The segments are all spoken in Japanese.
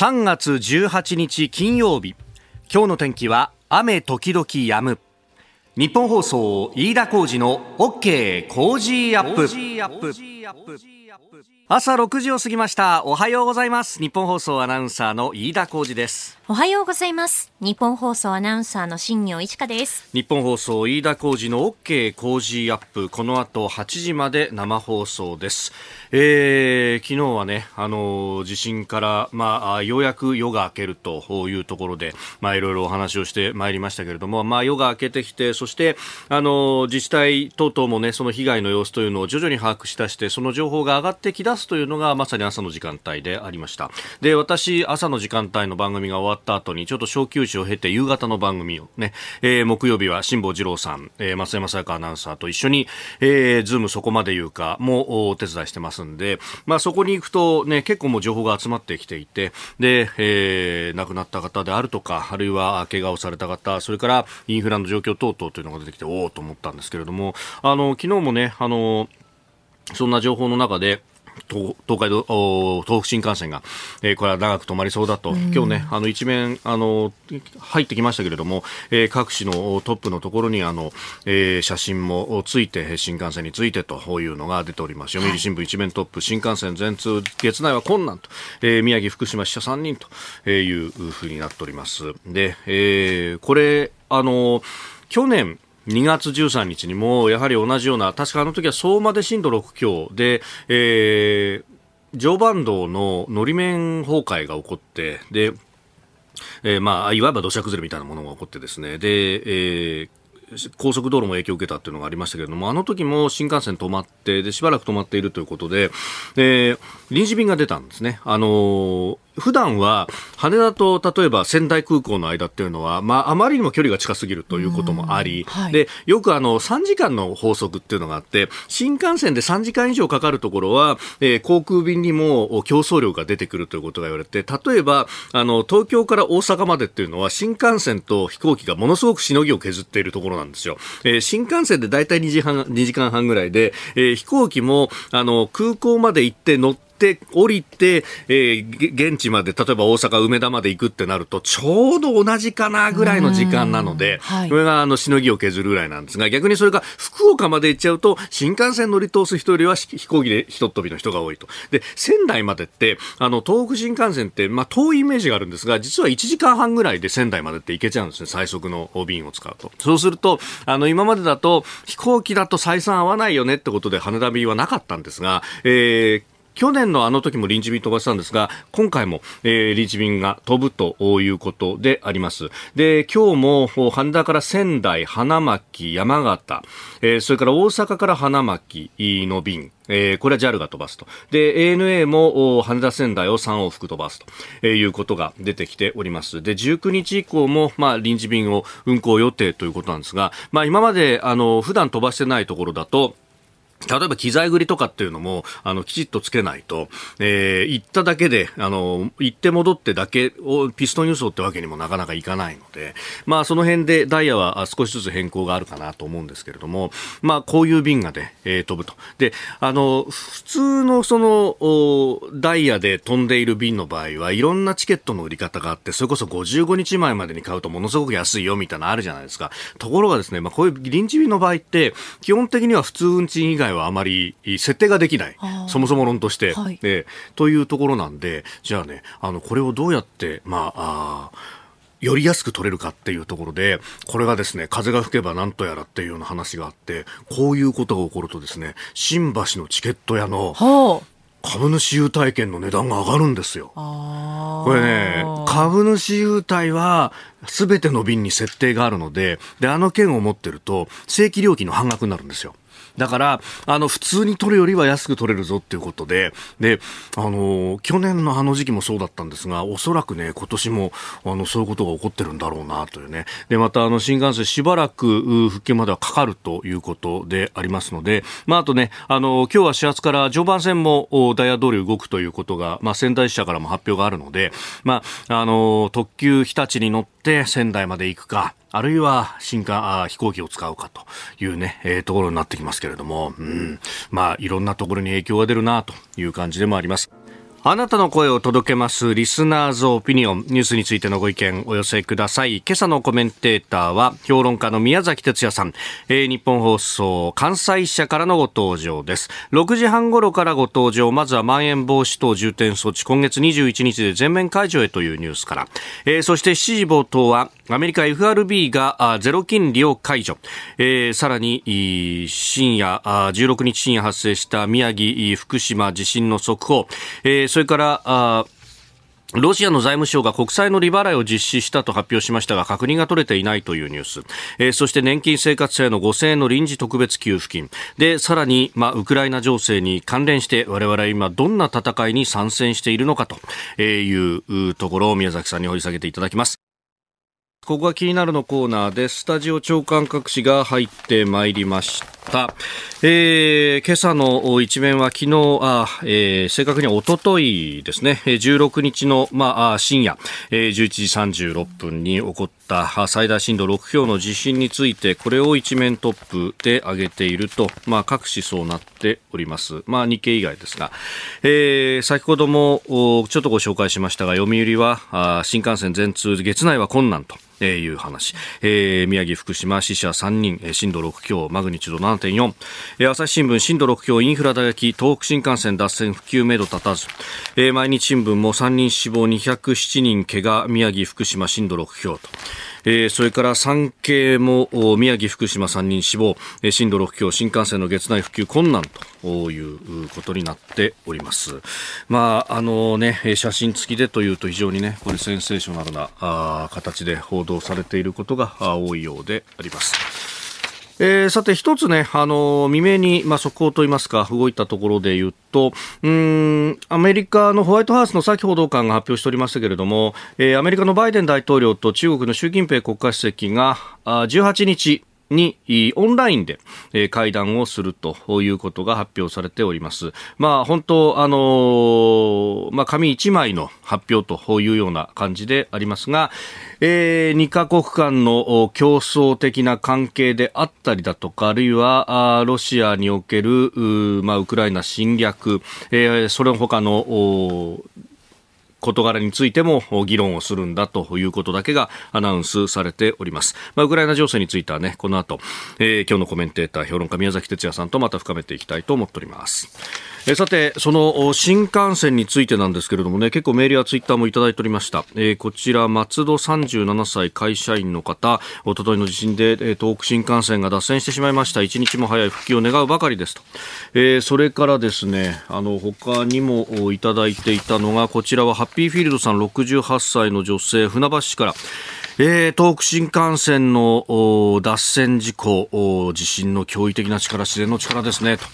3月18日金曜日。今日の天気は雨時々止む。日本放送飯田浩二の OK 工事アップ。朝6時を過ぎました。おはようございます。日本放送アナウンサーの飯田浩二です。おはようございます。日本放送アナウンサーの新業一華です。日本放送飯田浩二の OK 工事アップ。この後8時まで生放送です。えー、昨日はね、あの地震から、まあ、ようやく夜が明けるというところで、まあ、いろいろお話をしてまいりましたけれども、まあ、夜が明けてきて、そして、あの自治体等々もね、その被害の様子というのを徐々に把握しだして、その情報が上がってきだすというのが、まさに朝の時間帯でありました。で、私、朝の時間帯の番組が終わった後に、ちょっと小休止を経て、夕方の番組をね、えー、木曜日は辛坊治郎さん、えー、松山さやかアナウンサーと一緒に、えー、ズームそこまで言うかもお手伝いしてますんで、まあ、そこに行くと、ね、結構もう情報が集まってきていてで、えー、亡くなった方であるとかあるいは怪我をされた方それからインフラの状況等々というのが出てきておおと思ったんですけれどもあの昨日もねあのそんな情報の中で東海道東北新幹線が、えー、これは長く止まりそうだと、うん、今日ね、あの一面あの入ってきましたけれども、えー、各市のトップのところにあの、えー、写真もついて新幹線についてというのが出ております。読売新聞一面トップ、新幹線全通月内は困難と、えー、宮城福島死者3人というふうになっております。で、えー、これあの去年2月13日にもやはり同じような確かあの時は相馬で震度6強で、えー、常磐道ののり面崩壊が起こってでえー、まあ、いわば土砂崩れみたいなものが起こってですね、で、えー、高速道路も影響を受けたっていうのがありましたけれども、あの時も新幹線止まって、で、しばらく止まっているということで、えー、臨時便が出たんですね。あのー普段は羽田と例えば仙台空港の間っていうのは、まあ、あまりにも距離が近すぎるということもあり、はい、でよくあの3時間の法則っていうのがあって新幹線で3時間以上かかるところは、えー、航空便にも競争量が出てくるということが言われて例えばあの東京から大阪までっていうのは新幹線と飛行機がものすごくしのぎを削っているところなんですよ。えー、新幹線でだいたい2時半2時間半ぐらいで、えー、飛行機もあの空港まで行って乗ってって降りて、えー、現地まで例えば大阪梅田まで行くってなるとちょうど同じかなぐらいの時間なので、はい、これがあのしのぎを削るぐらいなんですが逆にそれが福岡まで行っちゃうと新幹線乗り通す人よりは飛行機でひとっ飛びの人が多いと。で仙台までってあの東北新幹線って、まあ、遠いイメージがあるんですが実は1時間半ぐらいで仙台までって行けちゃうんですね最速の便を使うと。そうするとあの今までだと飛行機だと採算合わないよねってことで羽田便はなかったんですが、えー去年のあの時も臨時便飛ばしたんですが、今回も、えー、臨時便が飛ぶということであります。で、今日も羽田から仙台、花巻、山形、えー、それから大阪から花巻の便、えー、これは JAL が飛ばすと。で、ANA も羽田仙台を3往復飛ばすということが出てきております。で、19日以降も、まあ、臨時便を運航予定ということなんですが、まあ、今まで、あの、普段飛ばしてないところだと、例えば機材繰りとかっていうのも、あの、きちっとつけないと、えー、行っただけで、あの、行って戻ってだけをピストン輸送ってわけにもなかなかいかないので、まあ、その辺でダイヤは少しずつ変更があるかなと思うんですけれども、まあ、こういう便がね、えー、飛ぶと。で、あの、普通のその、ダイヤで飛んでいる便の場合は、いろんなチケットの売り方があって、それこそ55日前までに買うとものすごく安いよみたいなのあるじゃないですか。ところがですね、まあ、こういう臨時便の場合って、基本的には普通運賃以外はあまり設定ができない。そもそも論として、はい、えというところなんで、じゃあね、あの、これをどうやって、まあ、あより安く取れるかっていうところで、これがですね、風が吹けばなんとやらっていうような話があって、こういうことが起こるとですね、新橋のチケット屋の、株主優待券の値段が上がるんですよ。これね、株主優待は全ての便に設定があるので、で、あの券を持ってると、正規料金の半額になるんですよ。だから、あの、普通に取るよりは安く取れるぞっていうことで、で、あの、去年のあの時期もそうだったんですが、おそらくね、今年も、あの、そういうことが起こってるんだろうなというね。で、また、あの、新幹線しばらく復旧まではかかるということでありますので、まあ、あとね、あの、今日は始発から常磐線もダイヤ通り動くということが、まあ、仙台支社からも発表があるので、まあ、あの、特急日立に乗って仙台まで行くか、あるいは新幹あ飛行機を使うかというね、えー、ところになってきますけれども、うん、まあいろんなところに影響が出るなという感じでもあります。あなたの声を届けますリスナーズオピニオン。ニュースについてのご意見お寄せください。今朝のコメンテーターは評論家の宮崎哲也さん、えー、日本放送関西支社からのご登場です。6時半頃からご登場、まずはまん延防止等重点措置。今月21日で全面解除へというニュースから、えー、そして7時冒頭はアメリカ FRB がゼロ金利を解除、えー、さらに深夜16日深夜発生した宮城福島地震の速報、えーそれからあロシアの財務省が国債の利払いを実施したと発表しましたが確認が取れていないというニュース、えー、そして年金生活者への5000円の臨時特別給付金。でさらに、まあ、ウクライナ情勢に関連して我々は今どんな戦いに参戦しているのかというところを宮崎さんに掘り下げていただきます。ここが気になるのコーナーでスタジオ長官各紙が入ってまいりました。えー、今朝の一面は昨日、あえー、正確にはおとといですね、16日の、まあ、深夜、えー、11時36分に起こった最大震度6強の地震について、これを一面トップで挙げていると、まあ、各紙そうなっております。まあ、日経以外ですが、えー、先ほどもちょっとご紹介しましたが、読売はあ新幹線全通、月内は困難と。えいう話、えー、宮城、福島、死者3人、震度6強、マグニチュード7.4、朝日新聞、震度6強、インフラ打撃、東北新幹線脱線、復旧めど立たず、えー、毎日新聞も3人死亡、207人怪我、宮城、福島、震度6強と。えー、それから産経も宮城、福島3人死亡、震度6強、新幹線の月内復旧困難ということになっております。まあ、あのね、写真付きでというと非常にね、これセンセーショナルなあ形で報道されていることが多いようであります。えー、さて一つね、あの未明に、まあ、速報といいますか、動いたところで言うと、うん、アメリカのホワイトハウスの先報道官が発表しておりましたけれども、えー、アメリカのバイデン大統領と中国の習近平国家主席が、あ18日、にオンラインで会談をするということが発表されております。まあ本当、あのまあ紙一枚の発表というような感じでありますが、えー、2カ国間の競争的な関係であったりだとか、あるいはロシアにおける、まあ、ウクライナ侵略、えー、それ他の事柄についても議論をするんだということだけがアナウンスされております。まあ、ウクライナ情勢についてはね、この後、えー、今日のコメンテーター、評論家宮崎哲也さんとまた深めていきたいと思っております。えさて、その新幹線についてなんですけれどもね、結構メールやツイッターもいただいておりました。えー、こちら、松戸37歳会社員の方、おとといの地震で、えー、東北新幹線が脱線してしまいました。一日も早い復帰を願うばかりですと。えー、それからですね、あの、他にもいただいていたのが、こちらはハッピーフィールドさん68歳の女性、船橋市から、えー、東北新幹線の脱線事故、地震の驚異的な力、自然の力ですね、と、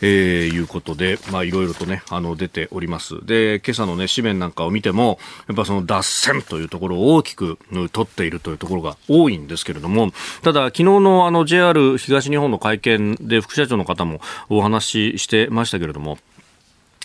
えー、いうことで、まあ、いろいろとね、あの、出ております。で、今朝のね、紙面なんかを見ても、やっぱその脱線というところを大きく取っているというところが多いんですけれども、ただ、昨日のあの、JR 東日本の会見で副社長の方もお話ししてましたけれども、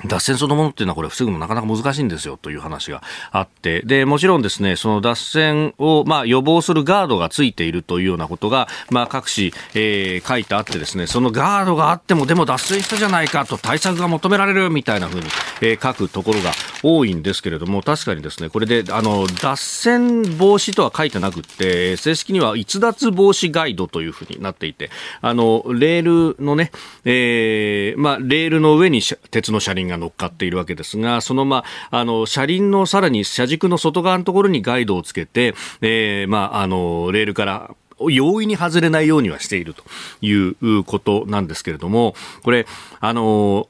脱線そのものっていうのはこれ防ぐのなかなか難しいんですよという話があって、で、もちろんですね、その脱線を、まあ、予防するガードがついているというようなことが、まあ、各紙、えー、書いてあってですね、そのガードがあってもでも脱線したじゃないかと対策が求められるみたいなふうに、えー、書くところが多いんですけれども、確かにですね、これで、あの、脱線防止とは書いてなくって、正式には逸脱防止ガイドというふうになっていて、あの、レールのね、えー、まあ、レールの上に鉄の車輪が乗っかっているわけですが、その、まあ、あの、車輪のさらに車軸の外側のところにガイドをつけて、えー、まあ、あの、レールから容易に外れないようにはしているということなんですけれども、これ、あの、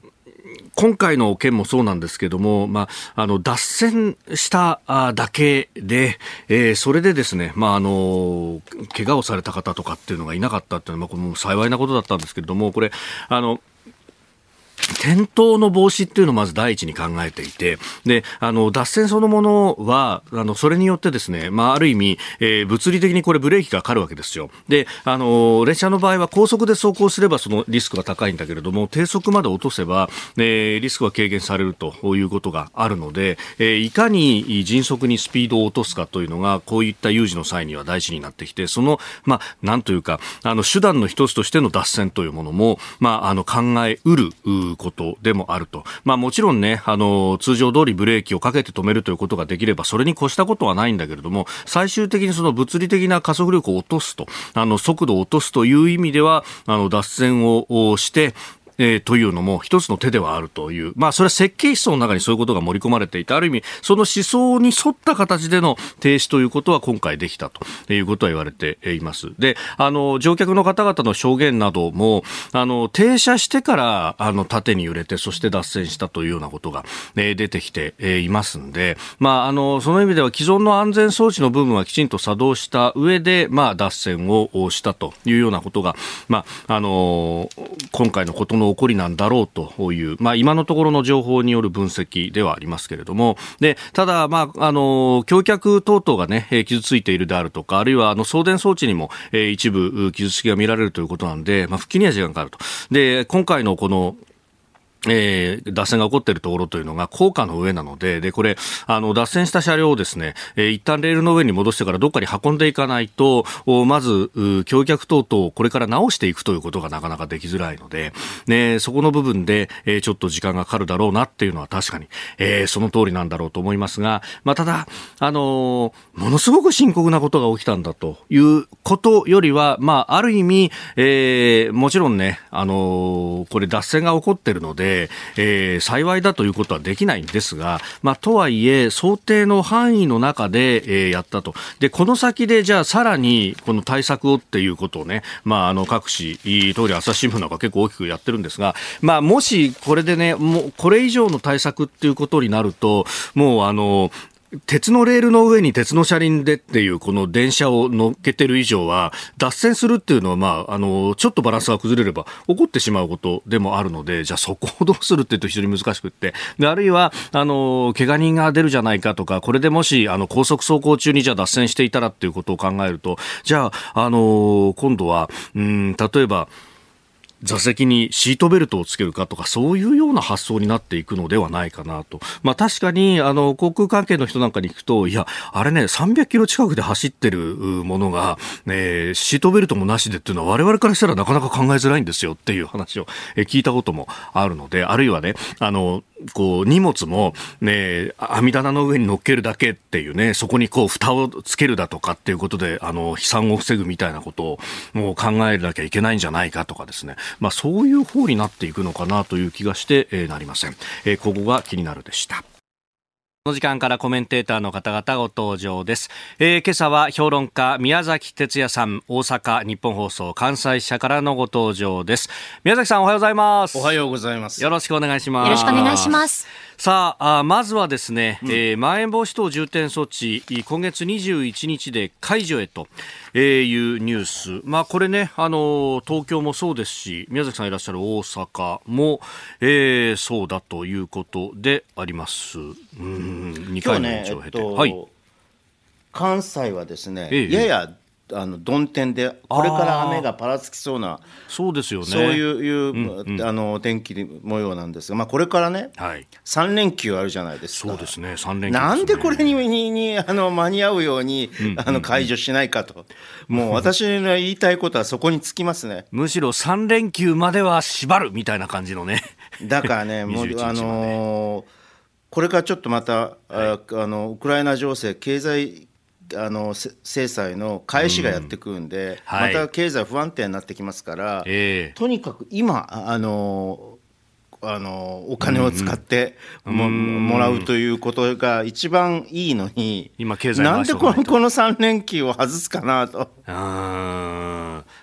今回の件もそうなんですけども、まあ、あの、脱線しただけで、えー、それでですね、まあ、あの、怪我をされた方とかっていうのがいなかったっていうのは、まあ、これも幸いなことだったんですけれども、これ、あの、転倒の防止っていうのをまず第一に考えていて、で、あの、脱線そのものは、あの、それによってですね、まあ、ある意味、えー、物理的にこれブレーキがかかるわけですよ。で、あの、列車の場合は高速で走行すればそのリスクが高いんだけれども、低速まで落とせば、えー、リスクが軽減されるということがあるので、えー、いかに迅速にスピードを落とすかというのが、こういった有事の際には大事になってきて、その、まあ、なんというか、あの、手段の一つとしての脱線というものも、まあ、あの、考えうることでもあると。まあもちろんね、あの、通常通りブレーキをかけて止めるということができれば、それに越したことはないんだけれども、最終的にその物理的な加速力を落とすと、あの、速度を落とすという意味では、あの、脱線をして、えー、というのも一つの手ではあるという、まあ、それは設計思想の中にそういうことが盛り込まれていて、ある意味、その思想に沿った形での停止ということは今回できたと。いうことは言われています。で、あの、乗客の方々の証言なども、あの、停車してから、あの、縦に揺れて、そして脱線したというようなことが、えー、出てきてえいますんで、まあ、あの、その意味では既存の安全装置の部分はきちんと作動した上で、まあ、脱線をしたというようなことが、まあ、あの、今回のことの起こりなんだろうという、まあ、今のところの情報による分析ではありますけれども、で、ただ、まあ、あの、橋脚等々がね、傷ついているであるとか、あるいは、あの、送電装置にも、え一部、傷つきが見られるということなんで、まあ、復帰には時間がかかると。で、今回のこの、えー、脱線が起こっているところというのが高架の上なので、で、これ、あの、脱線した車両をですね、えー、一旦レールの上に戻してからどっかに運んでいかないと、まず、橋脚等々をこれから直していくということがなかなかできづらいので、ね、そこの部分で、えー、ちょっと時間がかかるだろうなっていうのは確かに、えー、その通りなんだろうと思いますが、まあ、ただ、あのー、ものすごく深刻なことが起きたんだということよりは、まあ、ある意味、えー、もちろんね、あのー、これ脱線が起こっているので、えー、幸いだということはできないんですが、まあ、とはいえ、想定の範囲の中で、えー、やったと。で、この先で、じゃあ、さらに、この対策をっていうことをね、まあ、あの、各紙、通り朝日新聞なんか結構大きくやってるんですが、まあ、もし、これでね、もう、これ以上の対策っていうことになると、もう、あの、鉄のレールの上に鉄の車輪でっていうこの電車を乗っけてる以上は脱線するっていうのはまああのちょっとバランスが崩れれば起こってしまうことでもあるのでじゃあそこをどうするっていうと非常に難しくって。であるいはあの怪我人が出るじゃないかとかこれでもしあの高速走行中にじゃあ脱線していたらっていうことを考えるとじゃああの今度はうん例えば座席にシートベルトをつけるかとか、そういうような発想になっていくのではないかなと。まあ確かに、あの、航空関係の人なんかに聞くと、いや、あれね、300キロ近くで走ってるものが、えー、シートベルトもなしでっていうのは我々からしたらなかなか考えづらいんですよっていう話を聞いたこともあるので、あるいはね、あの、こう、荷物も、ね、網棚の上に乗っけるだけっていうね、そこにこう、蓋をつけるだとかっていうことで、あの、飛散を防ぐみたいなことを、もう考えなきゃいけないんじゃないかとかですね。まあ、そういう方になっていくのかなという気がして、えー、なりません。えー、ここが気になるでした。この時間からコメンテーターの方々ご登場です、えー、今朝は評論家宮崎哲也さん大阪日本放送関西社からのご登場です。宮崎さんおはようございます。おはようございます。よろしくお願いします。よろしくお願いします。さあまずはですね、うん、えー、まん延防止等重点措置今月21日で解除へと、えー、いうニュース。まあこれねあの東京もそうですし宮崎さんいらっしゃる大阪も、えー、そうだということであります。うん2回の延長を経て、ねえっと、はい。関西はですね、ええ、ややあの曇天でこれから雨がぱらつきそうなそうですよね。そういういう、うんうん、あの天気模様なんですが、まあ、これからね、はい、3連休あるじゃないですか。そうですね3連休、ね、なんでこれにににあの間に合うように、うんうん、あの解除しないかと、もう 私の言いたいことはそこにつきますね。むしろ3連休までは縛るみたいな感じのね。だからねもうあのー、これからちょっとまた、はい、あのウクライナ情勢経済あの制裁の返しがやってくるんで、うんはい、また経済不安定になってきますから、えー、とにかく今あのあのお金を使っても,、もらうということが一番いいのに今経済なんでこのこの3連休を外すかなと。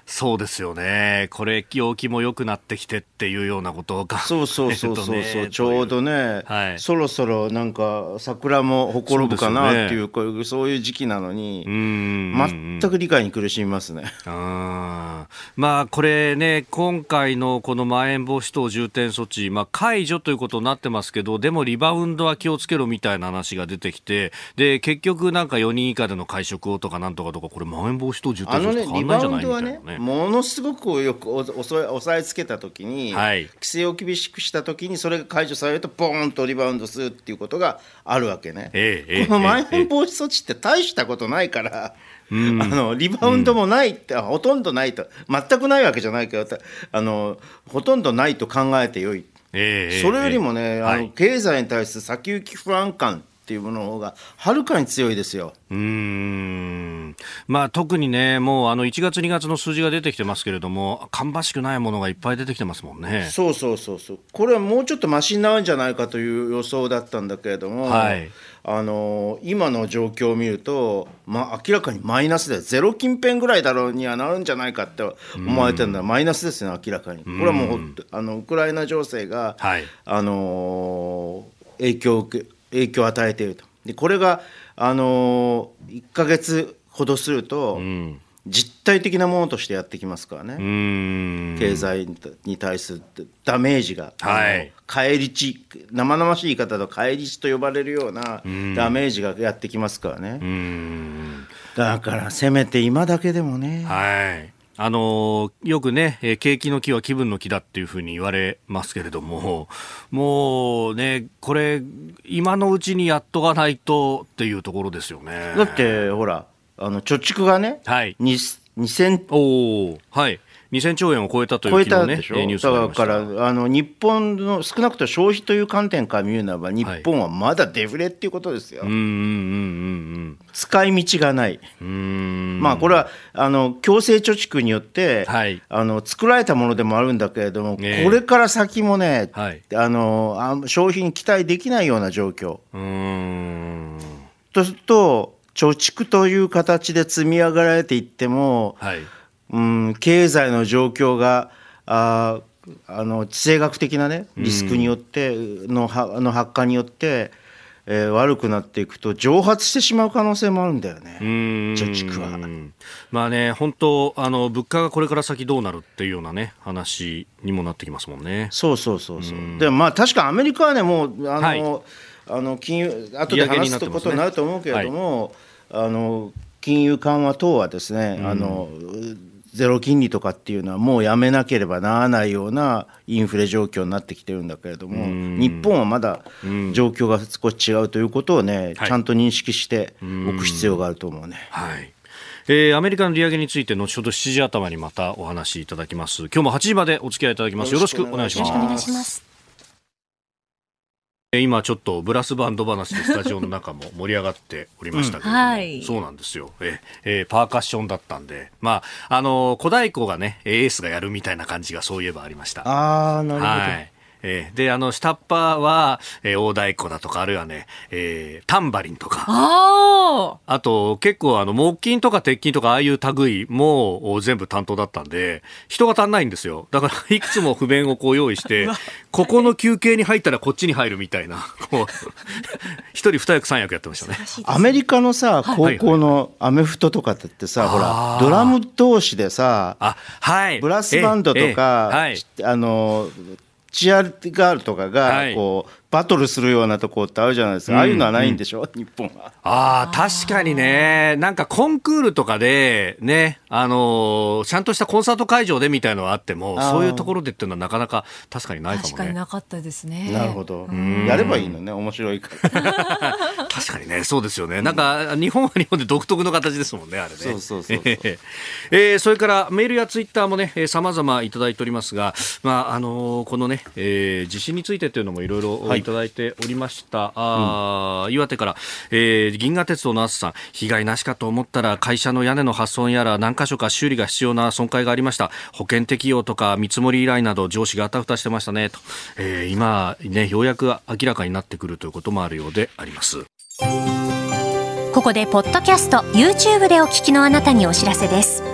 そうですよね、これ、陽気も良くなってきてっていうようなことが、そうそうそうそう。そう、ちょうどね、はい、そろそろなんか桜もほころぶかなっていうそう、ね,、そういう時期なのに、全く理解に苦しみますね。あまあ、これね、今回のこのまん延防止等重点措置、まあ、解除ということになってますけど、でもリバウンドは気をつけろみたいな話が出てきて、で結局、なんか4人以下での会食をとかなんとかとか、これ、まん延防止等重点措置変わんないんじゃないみたいなね。ものすごくよく押さえつけたときに、はい、規制を厳しくしたときにそれが解除されるとボーンとリバウンドするっていうことがあるわけね。えー、このまん延防止措置って大したことないから。あのリバウンドもないって、うん、ほとんどないと全くないわけじゃないけどあのほとんどないと考えてよい。えー、それよりもね、あの経済に対する先行き不安感っていうものの方がはるかに強いですよ。うん。まあ、特にね、もうあの1月、2月の数字が出てきてますけれども、芳しくないものがいっぱい出てきてますもんね。そうそうそうそう、これはもうちょっとましになるんじゃないかという予想だったんだけれども、はい、あの今の状況を見ると、まあ、明らかにマイナスで、ゼロ近辺ぐらいだろうにはなるんじゃないかって思われてるのは、マイナスですね、明らかに。これはもうあのウクライナ情勢が、はい、あの影響を受け影響を与えていると。でこれが、あのー、1か月ほどすると、うん、実体的なものとしてやってきますからね。経済に対するダメージが、はい、返り血生々しい言い方と返り血と呼ばれるようなダメージがやってきますからね。だからせめて今だけでもね、はいあのよくね、景気の木は気分の木だっていうふうに言われますけれども、もうね、これ、今のうちにやっとかないとっていうところですよね。だって、ほら、あの貯蓄がね、はい、2000おはい、2000兆円を超えたという、ね、超えたでしょ、だからあの日本の少なくとも消費という観点から見るならば日本はまだデフレっていうことですよ。はい、うんうんうんうん使い道がない。うん。まあこれはあの強制貯蓄によって、はい、あの作られたものでもあるんだけれども、えー、これから先もね、はい、あの消費に期待できないような状況。うん。とすると貯蓄という形で積み上がられていっても、はい。うん、経済の状況がああの地政学的なねリスクによってのはの発火によって、えー、悪くなっていくと蒸発してしまう可能性もあるんだよね、貯蓄は。まあね、本当あの、物価がこれから先どうなるっていうようなね、話にもなってきますもんね。そうそうそうそう。うでまあ、確かアメリカはね、もう、あの、はい、あの金融、後で話すことになると思うけれども、はい、あの金融緩和等はですね、あの、ゼロ金利とかっていうのはもうやめなければならないようなインフレ状況になってきてるんだけれども日本はまだ状況が少し違うということをね、ちゃんと認識しておく必要があると思うね。はい。えー、アメリカの利上げについて後ほど7時頭にまたお話しいただきます。今日も8時までお付き合いいただきます。よろしくお願いします今ちょっとブラスバンド話でスタジオの中も盛り上がっておりましたけど、うん。はい、そうなんですよ。え、えー、パーカッションだったんで、まあ、あの小太鼓がねエースがやるみたいな感じがそういえばありました。ああなるほど、はいえー、で、あの、下っ端は、えー、大太鼓だとか、あるいはね、えー、タンバリンとか。ああと、結構、あの、木琴とか鉄琴とか、ああいう類も全部担当だったんで、人が足んないんですよ。だから、いくつも譜面をこう用意して、ここの休憩に入ったらこっちに入るみたいな、こう、一人二役三役やってましたね。アメリカのさ、高校のアメフトとかってさ、ほら、ドラム同士でさ、あ、はい。ブラスバンドとか、はい、あの、チアガールとかがこう、バトルするようなとこってあるじゃないですか、ああいうのはないんでしょ、うん、日本は。ああ、確かにね、なんかコンクールとかで、ね、あのー、ちゃんとしたコンサート会場でみたいのはあっても、そういうところでっていうのはなかなか確かにないかもね。確かになかったですね。なるほど。やればいいのね、面白いから。確かにね、そうですよね。なんか、日本は日本で独特の形ですもんね、あれね。そうそうそう えー、それからメールやツイッターもね、さまざまいただいておりますが、まあ、あのー、このね、えー、地震についてというのもいろいろいただいておりました。あ、うん、岩手から、えー、銀河鉄道のあすさん、被害なしかと思ったら会社の屋根の破損やら何箇所か修理が必要な損壊がありました。保険適用とか見積もり依頼など上司があたふたしてましたね。と、えー、今ね、ようやく明らかになってくるということもあるようであります。ここでポッドキャスト YouTube でお聞きのあなたにお知らせです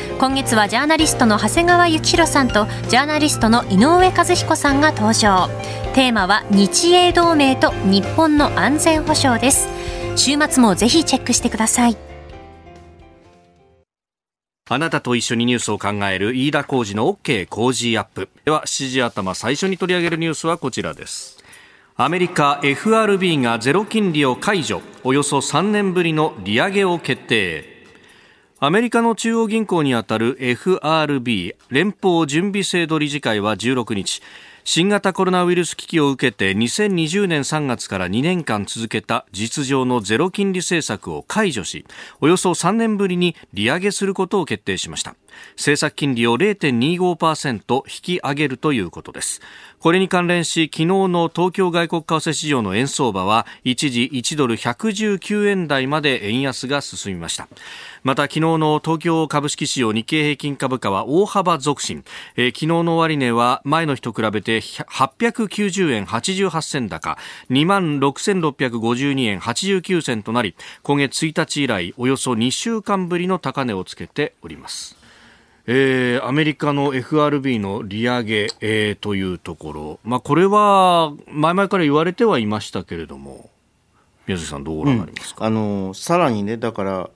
今月はジャーナリストの長谷川幸洋さんとジャーナリストの井上和彦さんが登場。テーマは日英同盟と日本の安全保障です。週末もぜひチェックしてください。あなたと一緒にニュースを考える飯田浩二の OK 工事アップ。では7時頭最初に取り上げるニュースはこちらです。アメリカ FRB がゼロ金利を解除。およそ3年ぶりの利上げを決定。アメリカの中央銀行にあたる FRB 連邦準備制度理事会は16日新型コロナウイルス危機を受けて2020年3月から2年間続けた実情のゼロ金利政策を解除しおよそ3年ぶりに利上げすることを決定しました。政策金利を0.25%引き上げるということです。これに関連し昨日の東京外国為替市場の円相場は一時1ドル119円台まで円安が進みました。また昨日の東京株式市場日経平均株価は大幅続伸、えー、昨日の終値は前の日と比べて890円88銭高。2万6652円89銭となり今月1日以来およそ2週間ぶりの高値をつけております。えー、アメリカの FRB の利上げ、えー、というところ、まあ、これは前々から言われてはいましたけれども、宮崎さん、どうご覧になりますか、うん、あのさらにね、だから、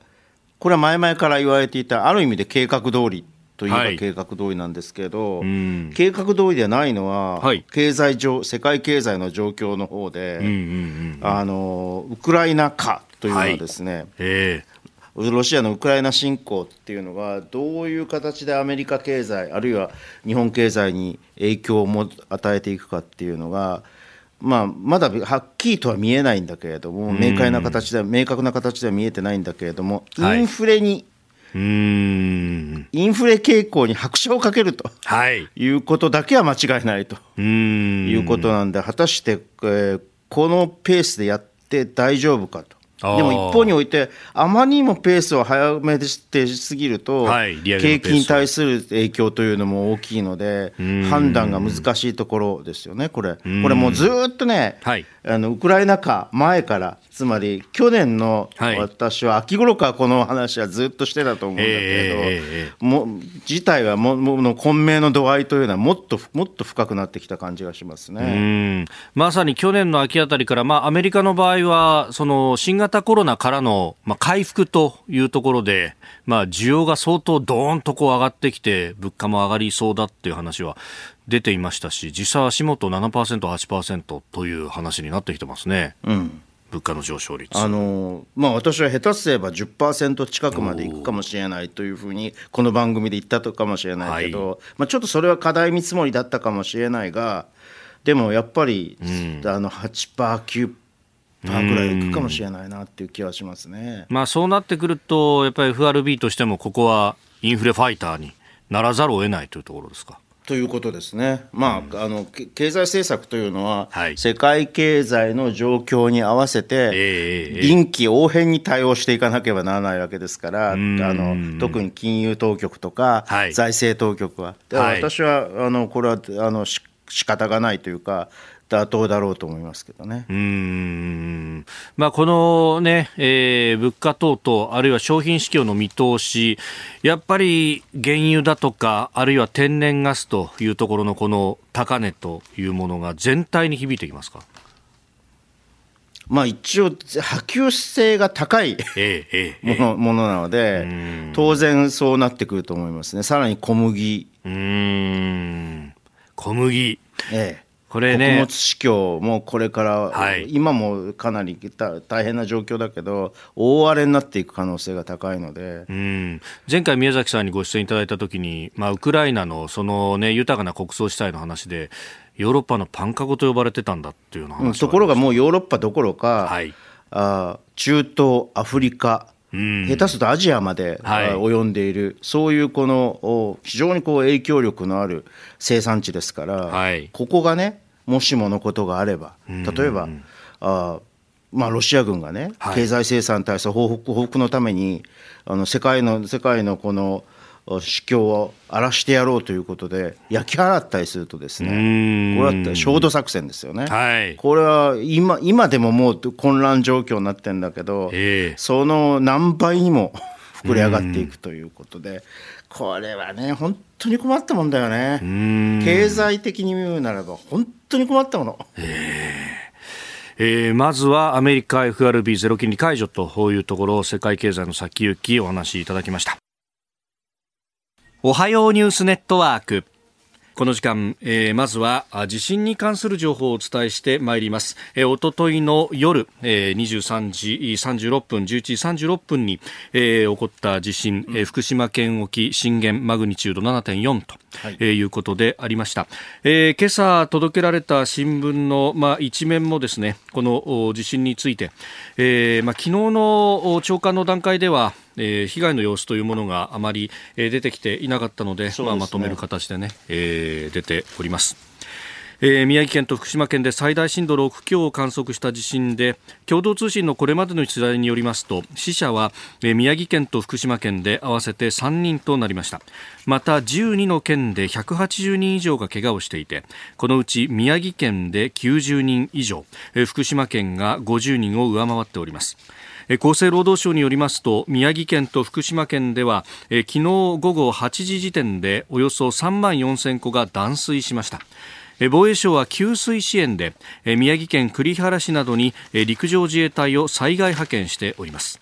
これは前々から言われていた、ある意味で計画通りといえば計画通りなんですけど、はい、計画通りではないのは、はい、経済上世界経済の状況の方で、あのウクライナ化というのはですね、はい。えーロシアのウクライナ侵攻っていうのがどういう形でアメリカ経済あるいは日本経済に影響を与えていくかっていうのが、まあ、まだはっきりとは見えないんだけれども明快な形で明確な形では見えてないんだけれどもインフレに、はい、インフレ傾向に拍車をかけると、はい、いうことだけは間違いないということなんで果たして、えー、このペースでやって大丈夫かと。でも一方において、あまりにもペースを早めでしてすぎると、はい、景気に対する影響というのも大きいので、判断が難しいところですよね、これ。これもうずっとね、はい、あのウクライナ禍前から、つまり去年の私は秋頃からこの話はずっとしてたと思うんだけれど、えー、も事態はももの混迷の度合いというのはもっともっと深くなってきた感じがしますね。まさに去年の秋あたりから、まあ、アメリカの場合はその新型コロナからの、まあ、回復というところで、まあ、需要が相当どーんとこう上がってきて物価も上がりそうだっていう話は出ていましたし実際足元7%、8%という話になってきてますね。うん。物価の上昇率。あの、まあ、私は下手すれば10%近くまでいくかもしれないというふうにこの番組で言ったとかもしれないけど、はい、まあ、ちょっとそれは課題見積もりだったかもしれないがでもやっぱり、うん、あの8%、9%パーぐらいいくかもしれないなっていう気はしますね、まあ、そうなってくると、やっぱり FRB としても、ここはインフレファイターにならざるを得ないというところですか。ということですね、まあ、うん、あの経済政策というのは、はい、世界経済の状況に合わせて、臨機応変に対応していかなければならないわけですから、あの特に金融当局とか、はい、財政当局は、私はあのこれはあのし仕方がないというか、妥当だろうと思いますけどね。うんまあ、このね、えー、物価等々、あるいは商品市況の見通し、やっぱり原油だとか、あるいは天然ガスというところのこの高値というものが全体に響いてきますかまあ、一応、波及性が高いものものなので、当然そうなってくると思いますね、さらに小麦。うん小麦、ええ、これね、穀物市況もこれから、はい、今もかなり大変な状況だけど、大荒れになっていく可能性が高いので。うん。前回、宮崎さんにご出演いただいたときに、まあ、ウクライナのその、ね、豊かな国葬地帯の話で、ヨーロッパのパンかごと呼ばれてたんだっていうの話、ところがもうヨーロッパどころか、はい、あ中東、アフリカ、下手するとアジアまで、はい、及んでいる、そういうこの非常にこう影響力のある生産地ですから、はい、ここがね、もしものことがあれば、例えば、あまあ、ロシア軍がね、経済制裁に対する報復報復のためにあの世界の世界のこの主教を荒らしてやろうということで焼き払ったりするとですねこれは焦土作戦ですよね、はい、これは今今でももう混乱状況になってるんだけど、えー、その何倍にも 膨れ上がっていくということでこれはね本当に困ったもんだよね。経済的に見るならば本当に困ったもの。えー、まずはアメリカ FRB ゼロ金利解除というところ世界経済の先行きお話しいただきました。おはようニュースネットワークこの時間、えー、まずは地震に関する情報をお伝えしてまいります。えー、おとといの夜、えー、23時36分、11時36分に、えー、起こった地震、えー、福島県沖震源マグニチュード7.4と、はいえー、いうことでありました。えー、今朝届けられた新聞の、まあ、一面もですね、この地震について、えーまあ、昨日の長官の段階では、えー、被害の様子というものがあまり、えー、出てきていなかったので、でね、まあ、まとめる形でね、えー、出ております。えー、宮城県と福島県で最大震度6強を観測した地震で共同通信のこれまでの取材によりますと死者は、えー、宮城県と福島県で合わせて3人となりました。また12の県で180人以上が怪我をしていてこのうち宮城県で90人以上、えー、福島県が50人を上回っております厚生労働省によりますと宮城県と福島県では昨日午後8時時点でおよそ3万4000戸が断水しました。防衛省は給水支援で宮城県栗原市などに陸上自衛隊を災害派遣しております。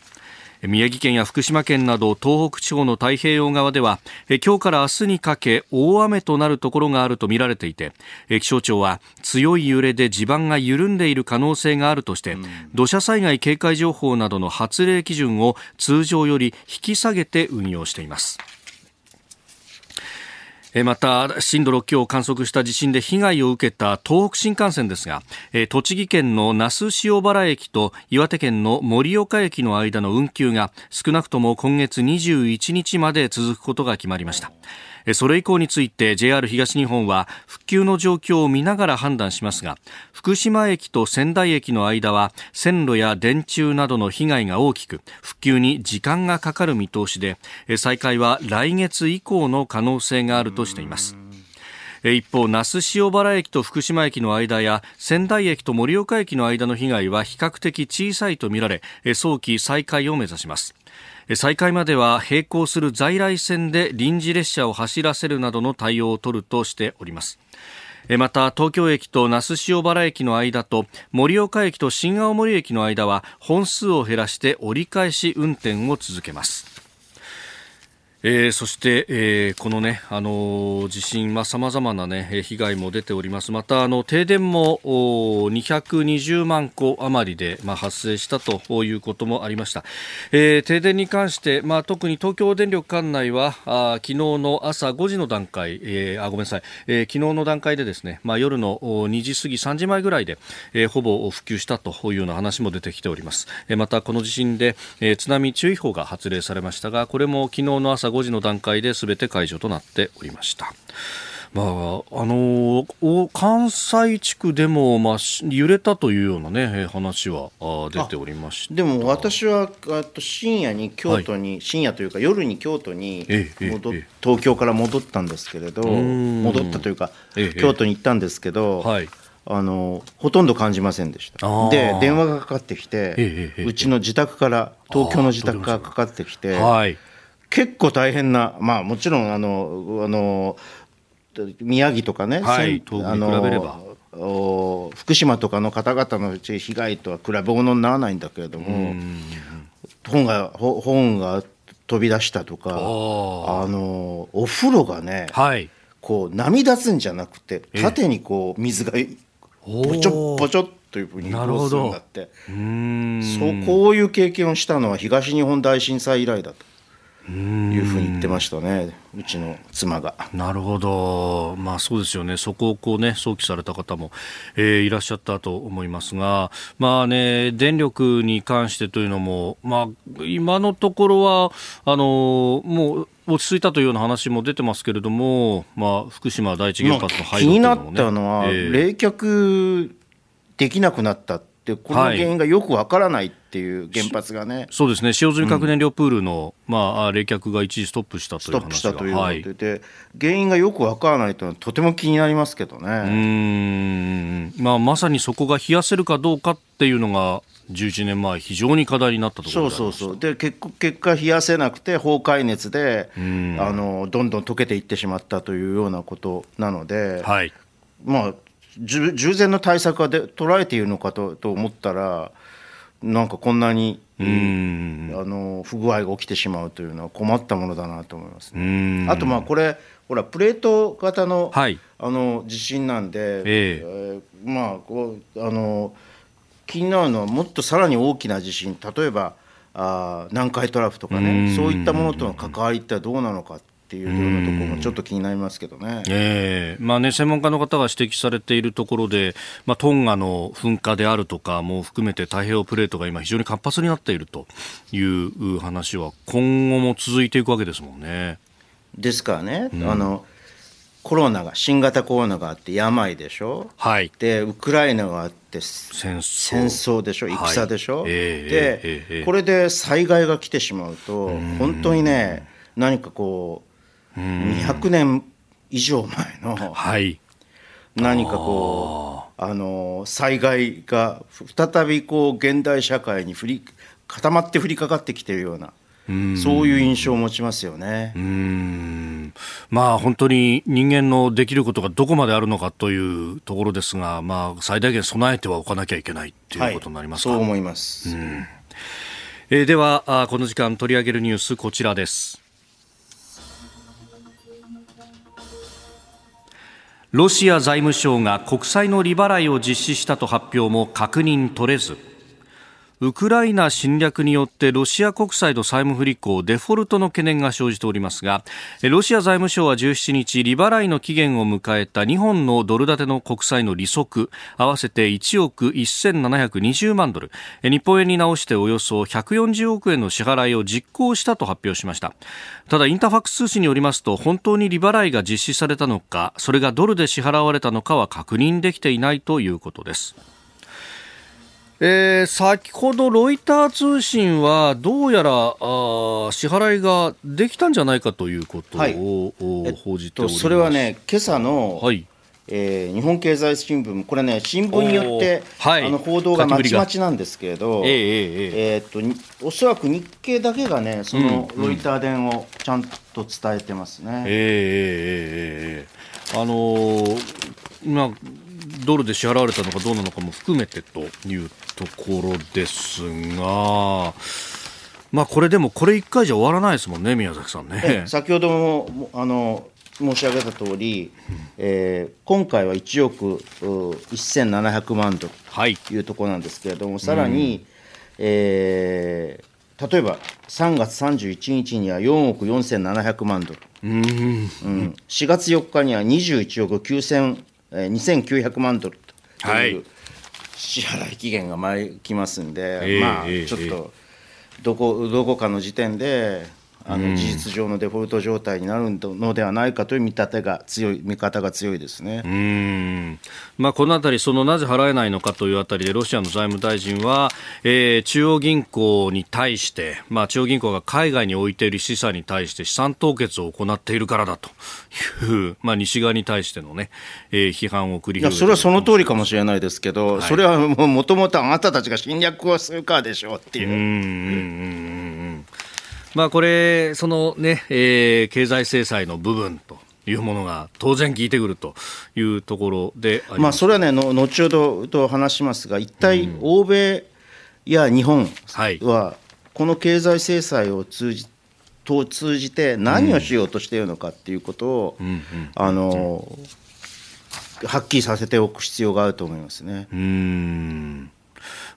宮城県や福島県など東北地方の太平洋側では今日から明日にかけ大雨となるところがあるとみられていて気象庁は強い揺れで地盤が緩んでいる可能性があるとして、土砂災害警戒情報などの発令基準を通常より引き下げて運用しています。また震度6強を観測した地震で被害を受けた東北新幹線ですが栃木県の那須塩原駅と岩手県の盛岡駅の間の運休が少なくとも今月21日まで続くことが決まりました。それ以降について JR 東日本は復旧の状況を見ながら判断しますが福島駅と仙台駅の間は線路や電柱などの被害が大きく復旧に時間がかかる見通しで再開は来月以降の可能性があるとしています。一方、那須塩原駅と福島駅の間や仙台駅と盛岡駅の間の被害は比較的小さいとみられ早期再開を目指します。再開までは並行する在来線で臨時列車を走らせるなどの対応を取るとしております。また東京駅と那須塩原駅の間と盛岡駅と新青森駅の間は本数を減らして折り返し運転を続けます。えー、そして、えー、このね、あのー、地震、まあ、様々なね、被害も出ております。また、あの、停電も、220万戸余りで、まあ、発生したということもありました。えー、停電に関して、まあ、特に東京電力管内は、あ昨日の朝5時の段階、えー、あ、ごめんなさい、えー、昨日の段階でですね、まあ、夜の2時過ぎ3時前ぐらいで、えー、ほぼ復旧したというような話も出てきております。えー、また、この地震で、えー、津波注意報が発令されましたが、これも昨日の朝5時の段階で全て解除となっておりました。まあ、あの関西地区でも、まあ、揺れたというような、ね、話は出ておりましでも私はと深夜に京都に、はい、深夜というか夜に京都に戻っ、東京から戻ったんですけれど戻ったというか、京都に行ったんですけど、はい、あのほとんど感じませんでしたで電話がかかってきて、うちの自宅から東京の自宅からかかってきて。はい結構大変な、まあ、もちろんあのあの宮城とかね、はい、東北に比べれば。福島とかの方々の被害とは比べ物にならないんだけれども本が本が飛び出したとかあのお風呂がね、はい、こう波立つんじゃなくて縦にこう水がぽちょぽちょっというふうに移動するんだって。そうこういう経験をしたのは東日本大震災以来だと。いうふうに言ってましたね、うちの妻が。なるほど、まあ、そうですよね、そこをこう、ね、想起された方も、えー、いらっしゃったと思いますが、まあね、電力に関してというのも、まあ、今のところはあのもう落ち着いたというような話も出てますけれども、まあ、福島第一原発の廃炉、ね、気になったのは、えー、冷却できなくなったってこの原因がよくわからないっていう原発がね、はい、そうですね。使用済み核燃料プールの、うん、まあ、冷却が一時ストップしたという話がストップしたというので、はい、原因がよくわからないというのはとても気になりますけどね。うん、まあ、まさにそこが冷やせるかどうかっていうのが11年前非常に課題になったところそうそうそう。で結結果冷やせなくて崩壊熱であのどんどん溶けていってしまったというようなことなので、はい、まあ従前の対策はで取られているのかとと思ったらなんかこんなにあの不具合が起きてしまうというのは困ったものだなと思います、ね、あとまあこれほらプレート型の,、はい、あの地震なんで、えー、えー、まあこうあの気になるのはもっとさらに大きな地震例えばあ南海トラフとかねそういったものとの関わりってどうなのかっていうようなところもちょっと気になりますけどね,、えーまあね、専門家の方が指摘されているところで、まあ、トンガの噴火であるとかも含めて太平洋プレートが今非常に活発になっているという話は今後も続いていくわけですもんね。ですからね、うん、あのコロナが新型コロナがあって病でしょ、はい、でウクライナがあって戦争。でしょ？戦でしょ、はい、えー、で、え。ー、これで災害が来てしまうと本当にね何かこう200年以上前の、はい、何かこうあの災害が再びこう現代社会に振り固まって降りかかってきているような。うそういう印象を持ちますよね。うん。まあ本当に人間のできることがどこまであるのかというところですが、まあ、最大限備えてはおかなきゃいけないということになりますか、はい、そう思います、うん。えー、ではこの時間取り上げるニュースこちらですロシア財務省が国債の利払いを実施したと発表も確認取れず。ウクライナ侵略によってロシア国債の債務不履行デフォルトの懸念が生じておりますがロシア財務省は17日利払いの期限を迎えた2本のドル建ての国債の利息合わせて1億1720万ドル。日本円に直しておよそ140億円の支払いを実行したと発表しました。ただインタファクス通信によりますと本当に利払いが実施されたのかそれがドルで支払われたのかは確認できていないということです。えー、先ほどロイター通信はどうやらあ支払いができたんじゃないかということを、はい、報じております、それはね今朝の、はい。えー、日本経済新聞、これね、新聞によって、はい、あの報道がまちまちなんですけれど、えー、えー、えー、っとおそらく日経だけがね、そのロイター電をちゃんと伝えてますね。うんうん、えー、えー、え。ー、あのー、まあドルで支払われたのかどうなのかも含めてというところですが、まあ、これでも、これ1回じゃ終わらないですもんね、宮崎さんね。先ほどもあの申し上げた通り、えー、今回は1億1700万ドルとい。うところなんですけれども、はい、さらに、うん、えー、例えば3月31日には4億4700万ドル、うん、うん、4月4日には21億9000えー、2900万ドルという支払い期限が前きますんで、はい、まあちょっとどこどこかの時点であの事実上のデフォルト状態になるのではないかという見立てが強い見方が強いですね。うん、まあ、このあたり、そのなぜ払えないのかというあたりで、ロシアの財務大臣は、えー、中央銀行に対して、まあ、中央銀行が海外に置いている資産に対して資産凍結を行っているからだという、まあ、西側に対してのね、えー、批判を繰り広げてそれはその通りかもしれないですけど、はい、それはもともとあなたたちが侵略をするからでしょうっていう。うんうんうんまあ、これ、そのね、えー、経済制裁の部分というものが当然効いてくるというところでまあ、それはねの、後ほどと話しますが、一体欧米や日本は、この経済制裁を通じと通じて何をしようとしているのかっていうことを、あのはっきりさせておく必要があると思いますね。うん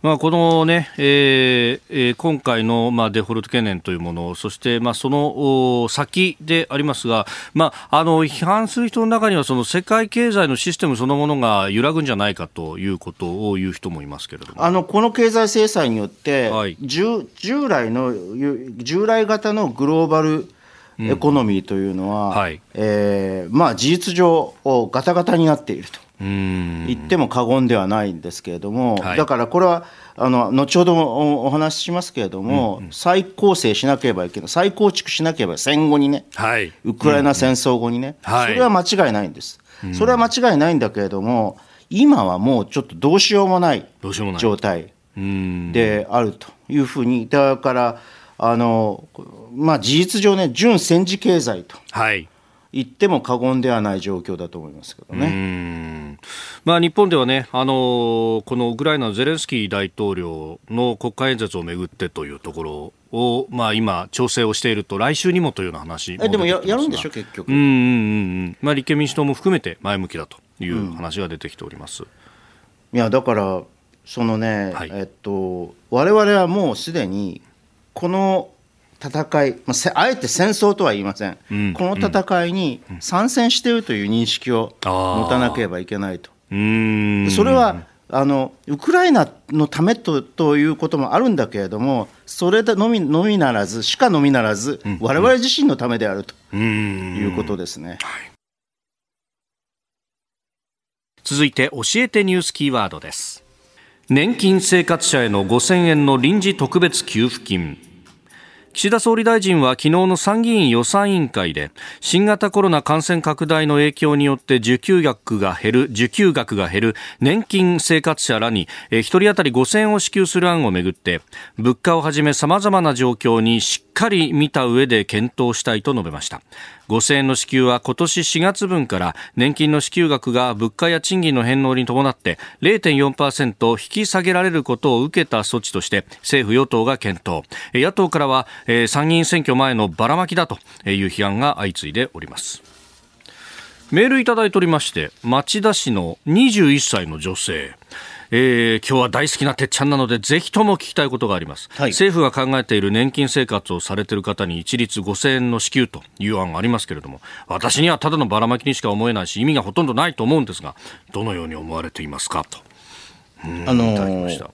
まあ、このね、えー、今回の、まあ、デフォルト懸念というもの、そして、まあ、その先でありますが、まあ、あの批判する人の中には、その世界経済のシステムそのものが揺らぐんじゃないかということを言う人もいますけれども。あのこの経済制裁によって、はい、従従来の従来型のグローバルエコノミーというのは、うんはい、えー、まあ、事実上、ガタガタになっていると。言っても過言ではないんですけれども、はい、だからこれはあの後ほどもお話ししますけれども、うんうん、再構成しなければいけない。再構築しなければ戦後にね、はい、ウクライナ戦争後にね、うんうん、それは間違いないんです、はい、それは間違いないんだけれども今はもうちょっとどうしようもない状態であるというふうに。だからあの、まあ、事実上ね純戦時経済と。はい言っても過言ではない状況だと思いますけどね。まあ、日本ではね、あのこのウクライナのゼレンスキー大統領の国会演説をめぐってというところを、まあ、今、調整をしていると、来週にもというような話えでもややるんでしょ、結局。うんうんうん、まあ、立憲民主党も含めて前向きだという話が出てきております。うん、いやだからそのね、はい、えっと、我々はもうすでにこの戦い、まあ、あえて戦争とは言いません、うん、この戦いに参戦しているという認識を持たなければいけないと。それはあのウクライナのためとということもあるんだけれども、それのみのみならず、しかのみならず、われわれ自身のためであると。いうことですね。続いて、教えてニュースキーワードです。年金生活者への5000円の臨時特別給付金。岸田総理大臣は昨日の参議院予算委員会で新型コロナ感染拡大の影響によって受給額が減る受給額が減る年金生活者らに1人当たり5000円を支給する案をめぐって物価をはじめ様々な状況にしっかり見た上で検討したいと述べました。5000円の支給は今年4月分から年金の支給額が物価や賃金の返納に伴って0.4%引き下げられることを受けた措置として政府与党が検討。野党からは参議院選挙前のばらまきだという批判が相次いでおります。メールいただいておりまして町田市の21歳の女性。えー、今日は大好きなてっちゃんなのでぜひとも聞きたいことがあります、はい、政府が考えている年金生活をされている方に一律5000円の支給という案がありますけれども私にはただのばらまきにしか思えないし意味がほとんどないと思うんですがどのように思われていますか？と。あのー、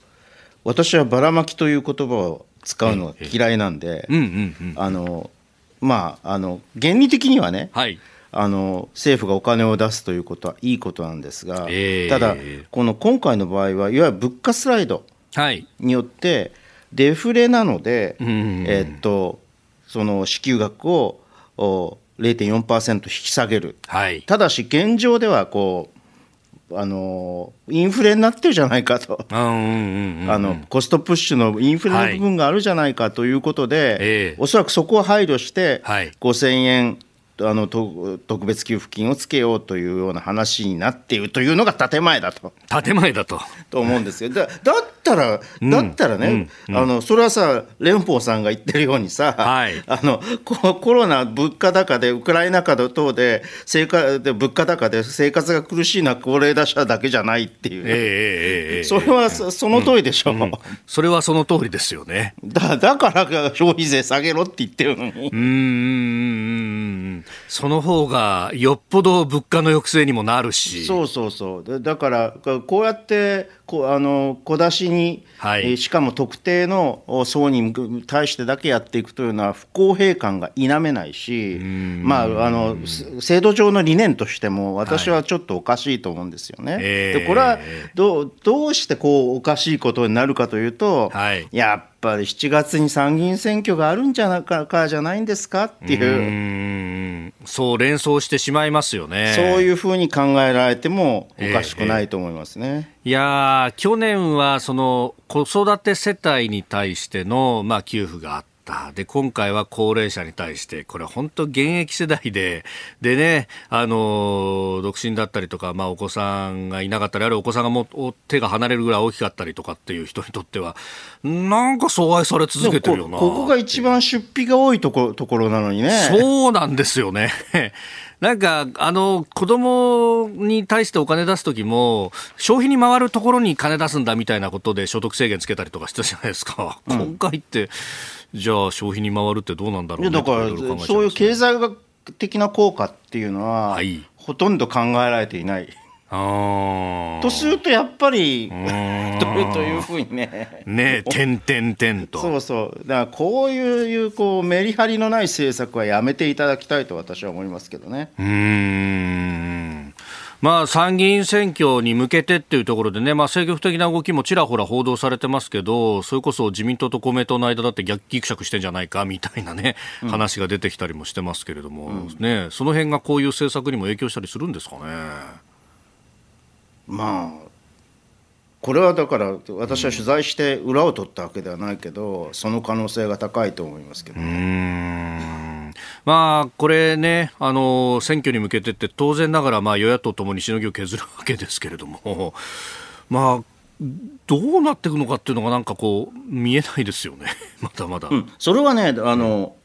私はばらまきという言葉を使うのが嫌いなんであのまああの原理的にはね、はいあの政府がお金を出すということはいいことなんですが、えー、ただ、この今回の場合はいわゆる物価スライドによって、デフレなので、はい、えー、っとその支給額を0.4%引き下げる、はい、ただし現状ではこうあのインフレになってるじゃないかと、あのコストプッシュのインフレの部分があるじゃないかということで、はいえ。ー、おそらくそこを配慮して、5000円あの特別給付金をつけようというような話になっているというのが建前だと。建前だと。と思うんですよ。だだったら、だったらね、うんうん、あのそれはさ、連邦さんが言ってるようにさ、はい、あのコロナ、物価高で、ウクライナ禍等で生活で物価高で生活が苦しいのは高齢者だけじゃないっていう、えー、えー、それはその通りでしょ、うん、それはその通りですよね。だだから消費税下げろって言ってるのに。うんその方がよっぽど物価の抑制にもなるし。そうそうそう。だからこうやってこあの小出しに、はい、しかも特定の層に対してだけやっていくというのは不公平感が否めないし、まあ、あの制度上の理念としても私はちょっとおかしいと思うんですよね。はい、でこれはどどうしてこうおかしいことになるかというと、はい、やっぱり7月に参議院選挙があるんじゃないかじゃないんですかっていう。そう連想してしまいますよね。そういうふうに考えられてもおかしくないと思いますね。えー、いや去年はその子育て世帯に対しての、まあ、給付があっった。で今回は高齢者に対してこれ本当現役世代ででねあの独身だったりとか、まあ、お子さんがいなかったりあるいはお子さんがも手が離れるぐらい大きかったりとかっていう人にとってはなんか阻害され続けてるよな。ここが一番出費が多いところところなのにね。そうなんですよね。なんか、あの、子供に対してお金出すときも、消費に回るところに金出すんだみたいなことで所得制限つけたりとかしてたじゃないですか。うん、今回って、じゃあ消費に回るってどうなんだろう、ね、だからそういう経済学的な効果っていうのは、はい、ほとんど考えられていない。とするとやっぱりと いうふうにね。ね点点点と。そうそう。だからこういうこうメリハリのない政策はやめていただきたいと私は思いますけどね。うん。まあ、参議院選挙に向けてっていうところでね、まあ、積極的な動きもちらほら報道されてますけど、それこそ自民党と公明党の間だって逆ぎくしゃくしてんじゃないかみたいなね、うん、話が出てきたりもしてますけれども、うん、ね、その辺がこういう政策にも影響したりするんですかね。まあこれはだから私は取材して裏を取ったわけではないけどその可能性が高いと思いますけど、ね、まあ、これね、あの選挙に向けてって当然ながら、まあ、与野党ともにしのぎを削るわけですけれども、まあ、どうなっていくのかっていうのがなんかこう見えないですよね、まだまだ。うん、それはねあの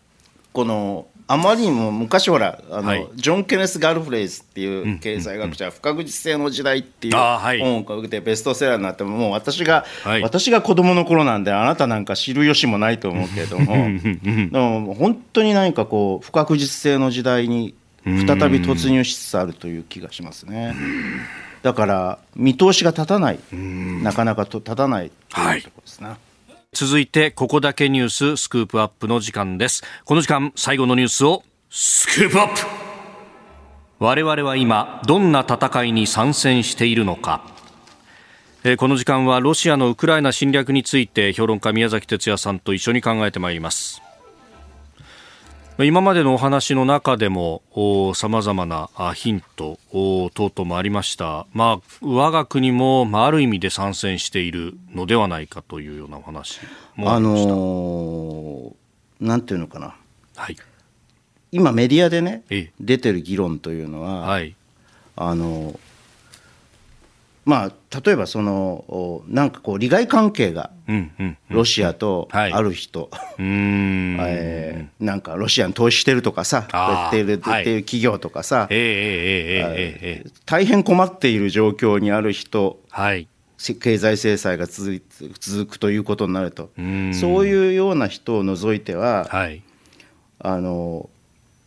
このあまりにも昔ほらあの、はい、ジョン・ケネス・ガルフレイズっていう経済学者、うんうん、不確実性の時代っていう本を書いてベストセラーになってももう私が、はい、私が子供の頃なんであなたなんか知る由もないと思うけれども でも本当に何かこう不確実性の時代に再び突入しつつあるという気がしますね。だから見通しが立たない。なかなかと立たないというところですね。はい続いてここだけニューススクープアップの時間です。この時間最後のニュースをスクープアップ。我々は今どんな戦いに参戦しているのか。この時間はロシアのウクライナ侵略について評論家宮崎哲也さんと一緒に考えてまいります。今までのお話の中でもさまざまなヒント等々もありました、まあ、我が国も、まあ、ある意味で参戦しているのではないかというようなお話もありました、あのー、なんていうのかな、はい、今メディアでね出てる議論というのは、はい、あのまあ、例えばそのなんかこう利害関係がロシアとある人、えなんかロシアに投資してるとかさやってるってい。う企業とかさ、大変困っている状況にある人、はい、経済制裁が続続くということになると。そういうような人を除いては、はい、あの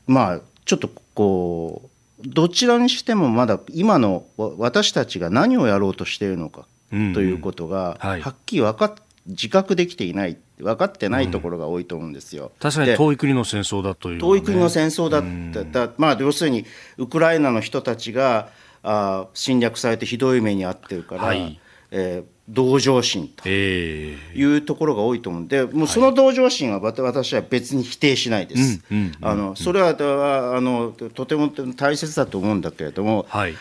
まあちょっとこうどちらにしてもまだ今の私たちが何をやろうとしているのかということがはっきり分かっ自覚できていない分かってないところが多いと思うんですよ。確かに遠い国の戦争だという、ね、遠い国の戦争だった、まあ、要するにウクライナの人たちがあ侵略されてひどい目に遭ってるから、はい、えー同情心というところが多いと思うんで、もうその同情心は私は別に否定しないです。あのそれはあのとても大切だと思うんだけれども、はい、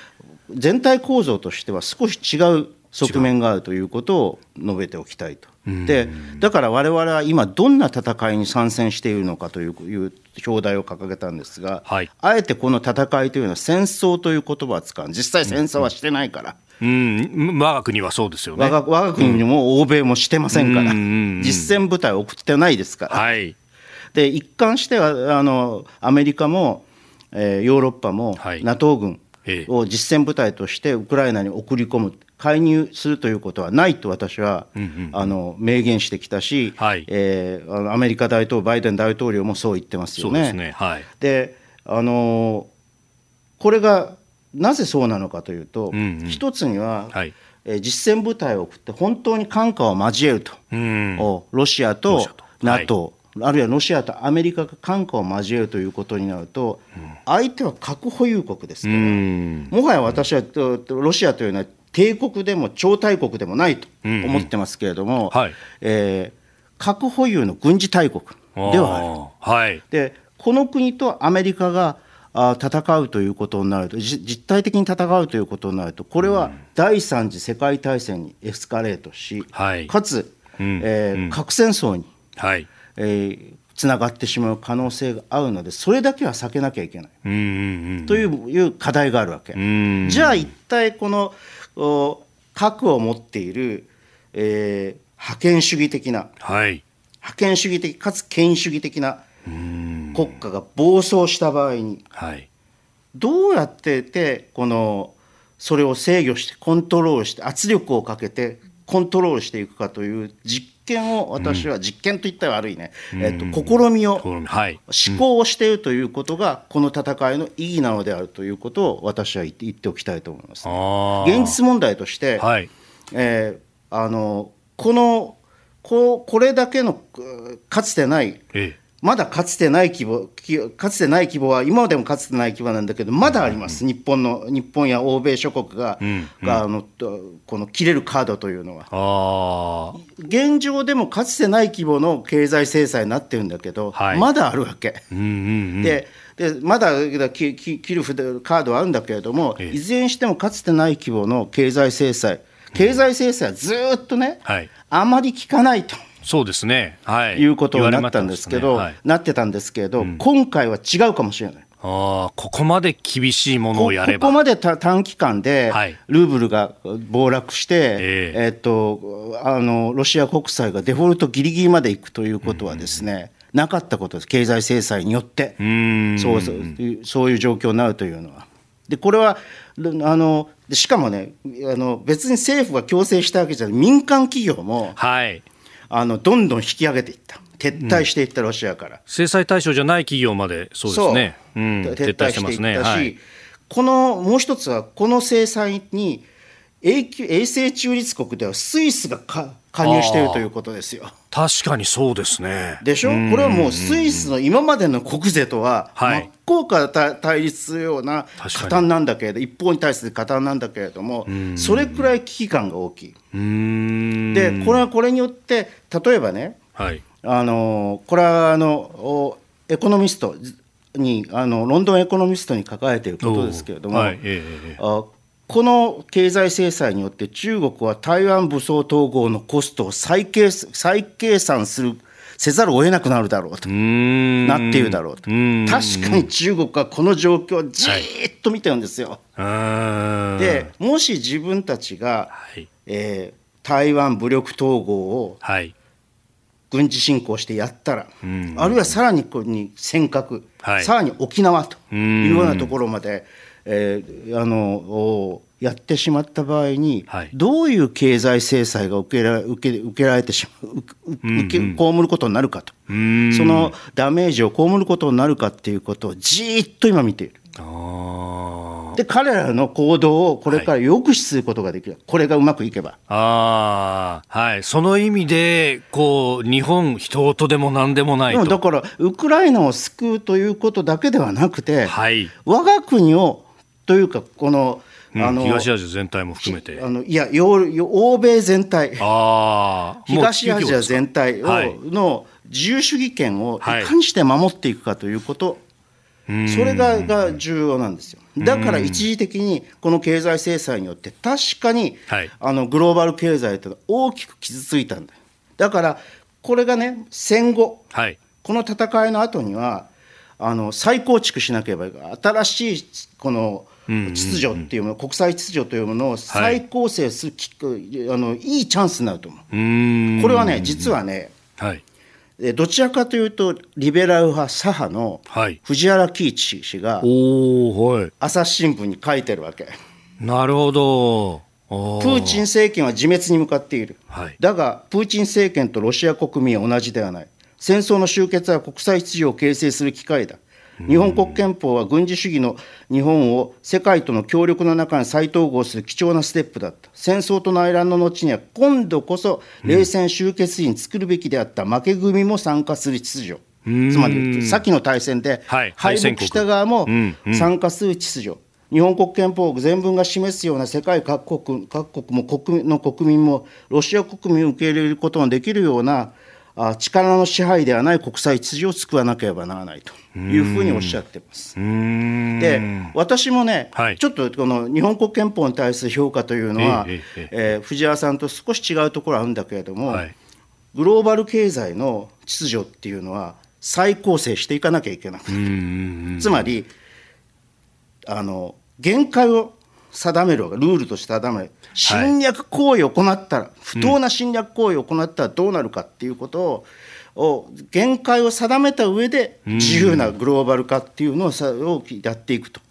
全体構造としては少し違う側面があるということを述べておきたいと。でだから我々は今どんな戦いに参戦しているのかといういう表題を掲げたんですが、はい、あえてこの戦いというのは戦争という言葉は使う実際戦争はしてないから。うん、我が国はそうですよね。我が我が国も欧米もしてませんから、実戦部隊を送ってないですから。はい、で一貫してはあのアメリカも、えー、ヨーロッパも、はい、NATO 軍を実戦部隊としてウクライナに送り込む介入するということはないと私は、あの明言してきたし、はい、えー、あのアメリカ大統領バイデン大統領もそう言ってますよね。で、ね。はい、あのこれがなぜそうなのかというと、うんうん、一つには、はい、えー、実戦部隊を送って本当に艦下を交えると、うん、ロシアと NATO、はい、あるいはロシアとアメリカが艦下を交えるということになると、うん、相手は核保有国ですから、うん、もはや私はロシアというのは帝国でも超大国でもないと思ってますけれども、うんうんはい、えー、核保有の軍事大国ではある。と。はい、でこの国とアメリカがあ戦うということになると実体的に戦うということになるとこれは第三次世界大戦にエスカレートし、はい、かつ、うん、えー、核戦争に、はい。えー、つながってしまう可能性があるのでそれだけは避けなきゃいけない、うんうんうん、という課題があるわけ。じゃあ一体この核を持っている、えー、覇権主義的な、はい、覇権主義的かつ権威主義的な国家が暴走した場合に、はい、どうやっててこのそれを制御してコントロールして圧力をかけてコントロールしていくかという実験を私は、実験といったら悪いね、えっと、試みを、はい、思考をしているということがこの戦いの意義なのであるということを私は言って言っておきたいと思います、現実問題として、はい、えー、あのこのここれだけのかつてない、ええまだかつてない規模、かつてない規模は、今でもかつてない規模なんだけど、まだあります、うん、日本の、日本や欧米諸国が、うんうん、があのこの切れるカードというのは。現状でもかつてない規模の経済制裁になってるんだけど、はい、まだあるわけ。うんうんうん、ででまだ切るカードはあるんだけれども、いずれにしてもかつてない規模の経済制裁、経済制裁はずっとね、はい、あまり効かないと。そうですね、はい、いうことになったんですけど、なね。はい、なってたんですけど、うん、今回は違うかもしれない。あここまで厳しいものをやれば。ここまで短期間でルーブルが暴落して、はい、え。ー、えー、っとあのロシア国債がデフォルトぎりぎりまでいくということはですね、うん、なかったことです、経済制裁によって。そうそうそういう状況になるというのは。でこれはあのしかもねあの別に政府が強制したわけじゃない。民間企業も、はい、あのどんどん引き上げていった。撤退していったロシアから、うん、制裁対象じゃない企業までそうですね、う。ん、撤退していったし、はい、このもう一つは、この制裁に永久永世中立国ではスイスが加入しているということですよ。確かにそうですね。でしょ、うこれはもうスイスの今までの国税とは真っ向から対立するような加担なんだけれど、一方に対する加担なんだけれども、それくらい危機感が大きい。で、これはこれによって、例えばね、はい、あのこれはあのエコノミストにあのロンドンエコノミストに書かれていることですけれども、はい。ええ、この経済制裁によって中国は台湾武装統合のコストを再計再計算するせざるを得なくなるだろうとなっているだろうと。確かに中国はこの状況をじーっと見てるんですよ。はい、でもし自分たちが、はい、えー、台湾武力統合を、はい。軍事侵攻してやったら、うん、あるいはさらにこに尖閣、はい、さらに沖縄というようなところまで、えー、あのやってしまった場合に、はい、どういう経済制裁が受けら受け受けられてしまう、受け被ることになるかと、そのダメージを被ることになるかっていうことをじっと今見ている。で彼らの行動をこれから抑止することができる、はい、これがうまくいけば。あはい、その意味でこう日本、人とでもなんでもないと。だから、ウクライナを救うということだけではなくて、はい、我が国をというか、このあの東アジア全体も含めて。あのいや欧米全体。あ、東アジア全体を、はい、の自由主義権をいかにして守っていくかということ。それがが重要なんですよ。だから一時的にこの経済制裁によって確かに、あのグローバル経済というのは大きく傷ついたんだだからこれがね戦後、はい、この戦いの後にはあの再構築しなければいけない。新しいこの秩序っていうもの、国際秩序というものを再構成するき、はい、あのいいチャンスになると思う。うこれはね実はね、はい、どちらかというとリベラル派左派の藤原喜一氏が朝日新聞に書いてるわけ。なるほど。プーチン政権は自滅に向かっている、はい、だがプーチン政権とロシア国民は同じではない。戦争の終結は国際秩序を形成する機会だ日本国憲法は軍事主義の日本を世界との協力の中に再統合する貴重なステップだった。戦争と内乱の後には今度こそ冷戦終結時に作るべきであった負け組も参加する秩序。つまり先の大戦で敗北した側も参加する秩序。日本国憲法全文が示すような世界各国各国も国の国民もロシア国民を受け入れることができるような力の支配ではない国際秩序を作らなければならないというふうにおっしゃってます。で私もね、はい、ちょっとこの日本国憲法に対する評価というのは、えええー、藤原さんと少し違うところあるんだけれども、はい、グローバル経済の秩序っていうのは再構成していかなきゃいけなくて。つまりあの限界を定めるわけ。ルールとして定める。侵略行為を行ったら、不当な侵略行為を行ったらどうなるかっていうことを、を限界を定めた上で自由なグローバル化っていうのをさをやっていくと。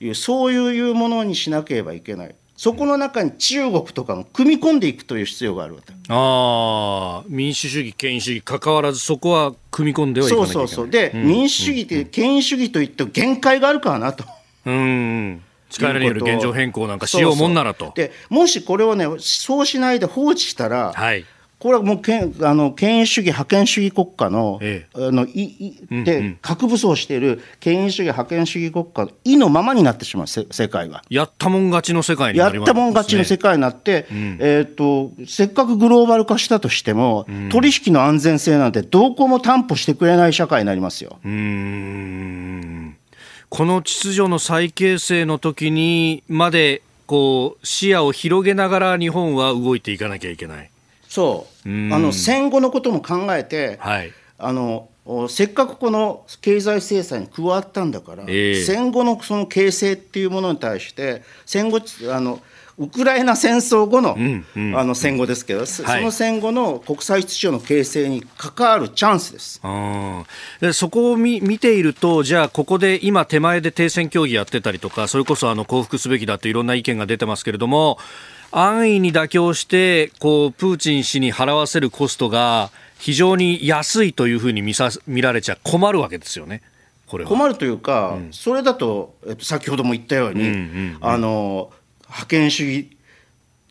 いうそういうものにしなければいけない。そこの中に中国とかも組み込んでいくという必要があるわけ。あ民主主義、権威主義、かかわらずそこは組み込んではいかないそうそうそう、で、うん、民主主義って、権威主義といって限界があるからなと。うん力による現状変更なんかしようもんならと。でもしこれをね、そうしないで放置したら、はい、これはもうけあの権威主義、覇権主義国家の,、ええ、あのいいで、核武装している権威主義、覇権主義国家の意のままになってしまう、世界が。やったもん勝ちの世界になります、ね、やったもん勝ちの世界になって、うん、えーと、せっかくグローバル化したとしても、うん、取引の安全性なんて、どこも担保してくれない社会になりますよ。うんこの秩序の再形成の時にまでこう視野を広げながら日本は動いていかなきゃいけない。そう。あの戦後のことも考えて、はい、あのせっかくこの経済制裁に加わったんだから、えー、戦後のその形成っていうものに対して戦後あのウクライナ戦争後のあの戦後ですけど、はい、その戦後の国際秩序の形成に関わるチャンスです。でそこを見見ていると、じゃあ、ここで今、手前で停戦協議やってたりとか、それこそあの降伏すべきだといろんな意見が出てますけれども、安易に妥協してこうプーチン氏に払わせるコストが非常に安いというふうに見さ見られちゃ困るわけですよね。困るというか、うん、それだと、えっと、先ほども言ったように、あの覇権主義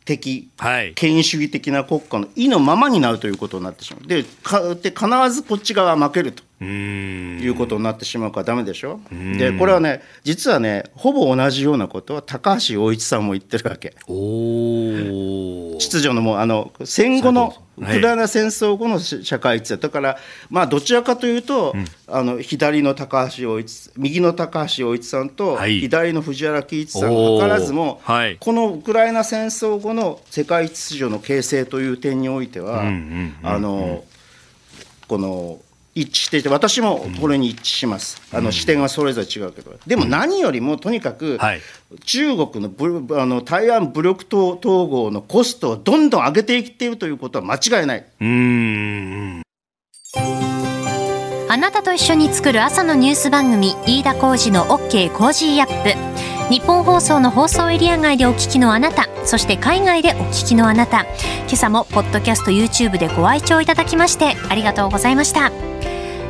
的、はい、権威主義的な国家の意のままになるということになってしまう。でかで必ずこっち側は負けると。いうことになってしまうからだめでしょでこれはね実はねほぼ同じようなことは高橋洋一さんも言ってるわけ秩序のもうあの戦後のウクライナ戦争後の社会秩序だからまあどちらかというと、うん、あの左の高橋洋一右の高橋洋一さんと、左の藤原喜一さんが図らずも、はい、このウクライナ戦争後の世界秩序の形成という点においては、あのこの位置していて私もこれに一致します、うん、あの視点はそれぞれ違うけど、でも何よりもとにかく、中国のブあの台湾武力統合のコストをどんどん上げていっているということは間違いない。うんあなたと一緒に作る朝のニュース番組飯田浩司の OK コージーアップ。日本放送の放送エリア外でお聞きのあなたそして海外でお聞きのあなた。今朝もポッドキャスト YouTube でご愛聴いただきましてありがとうございました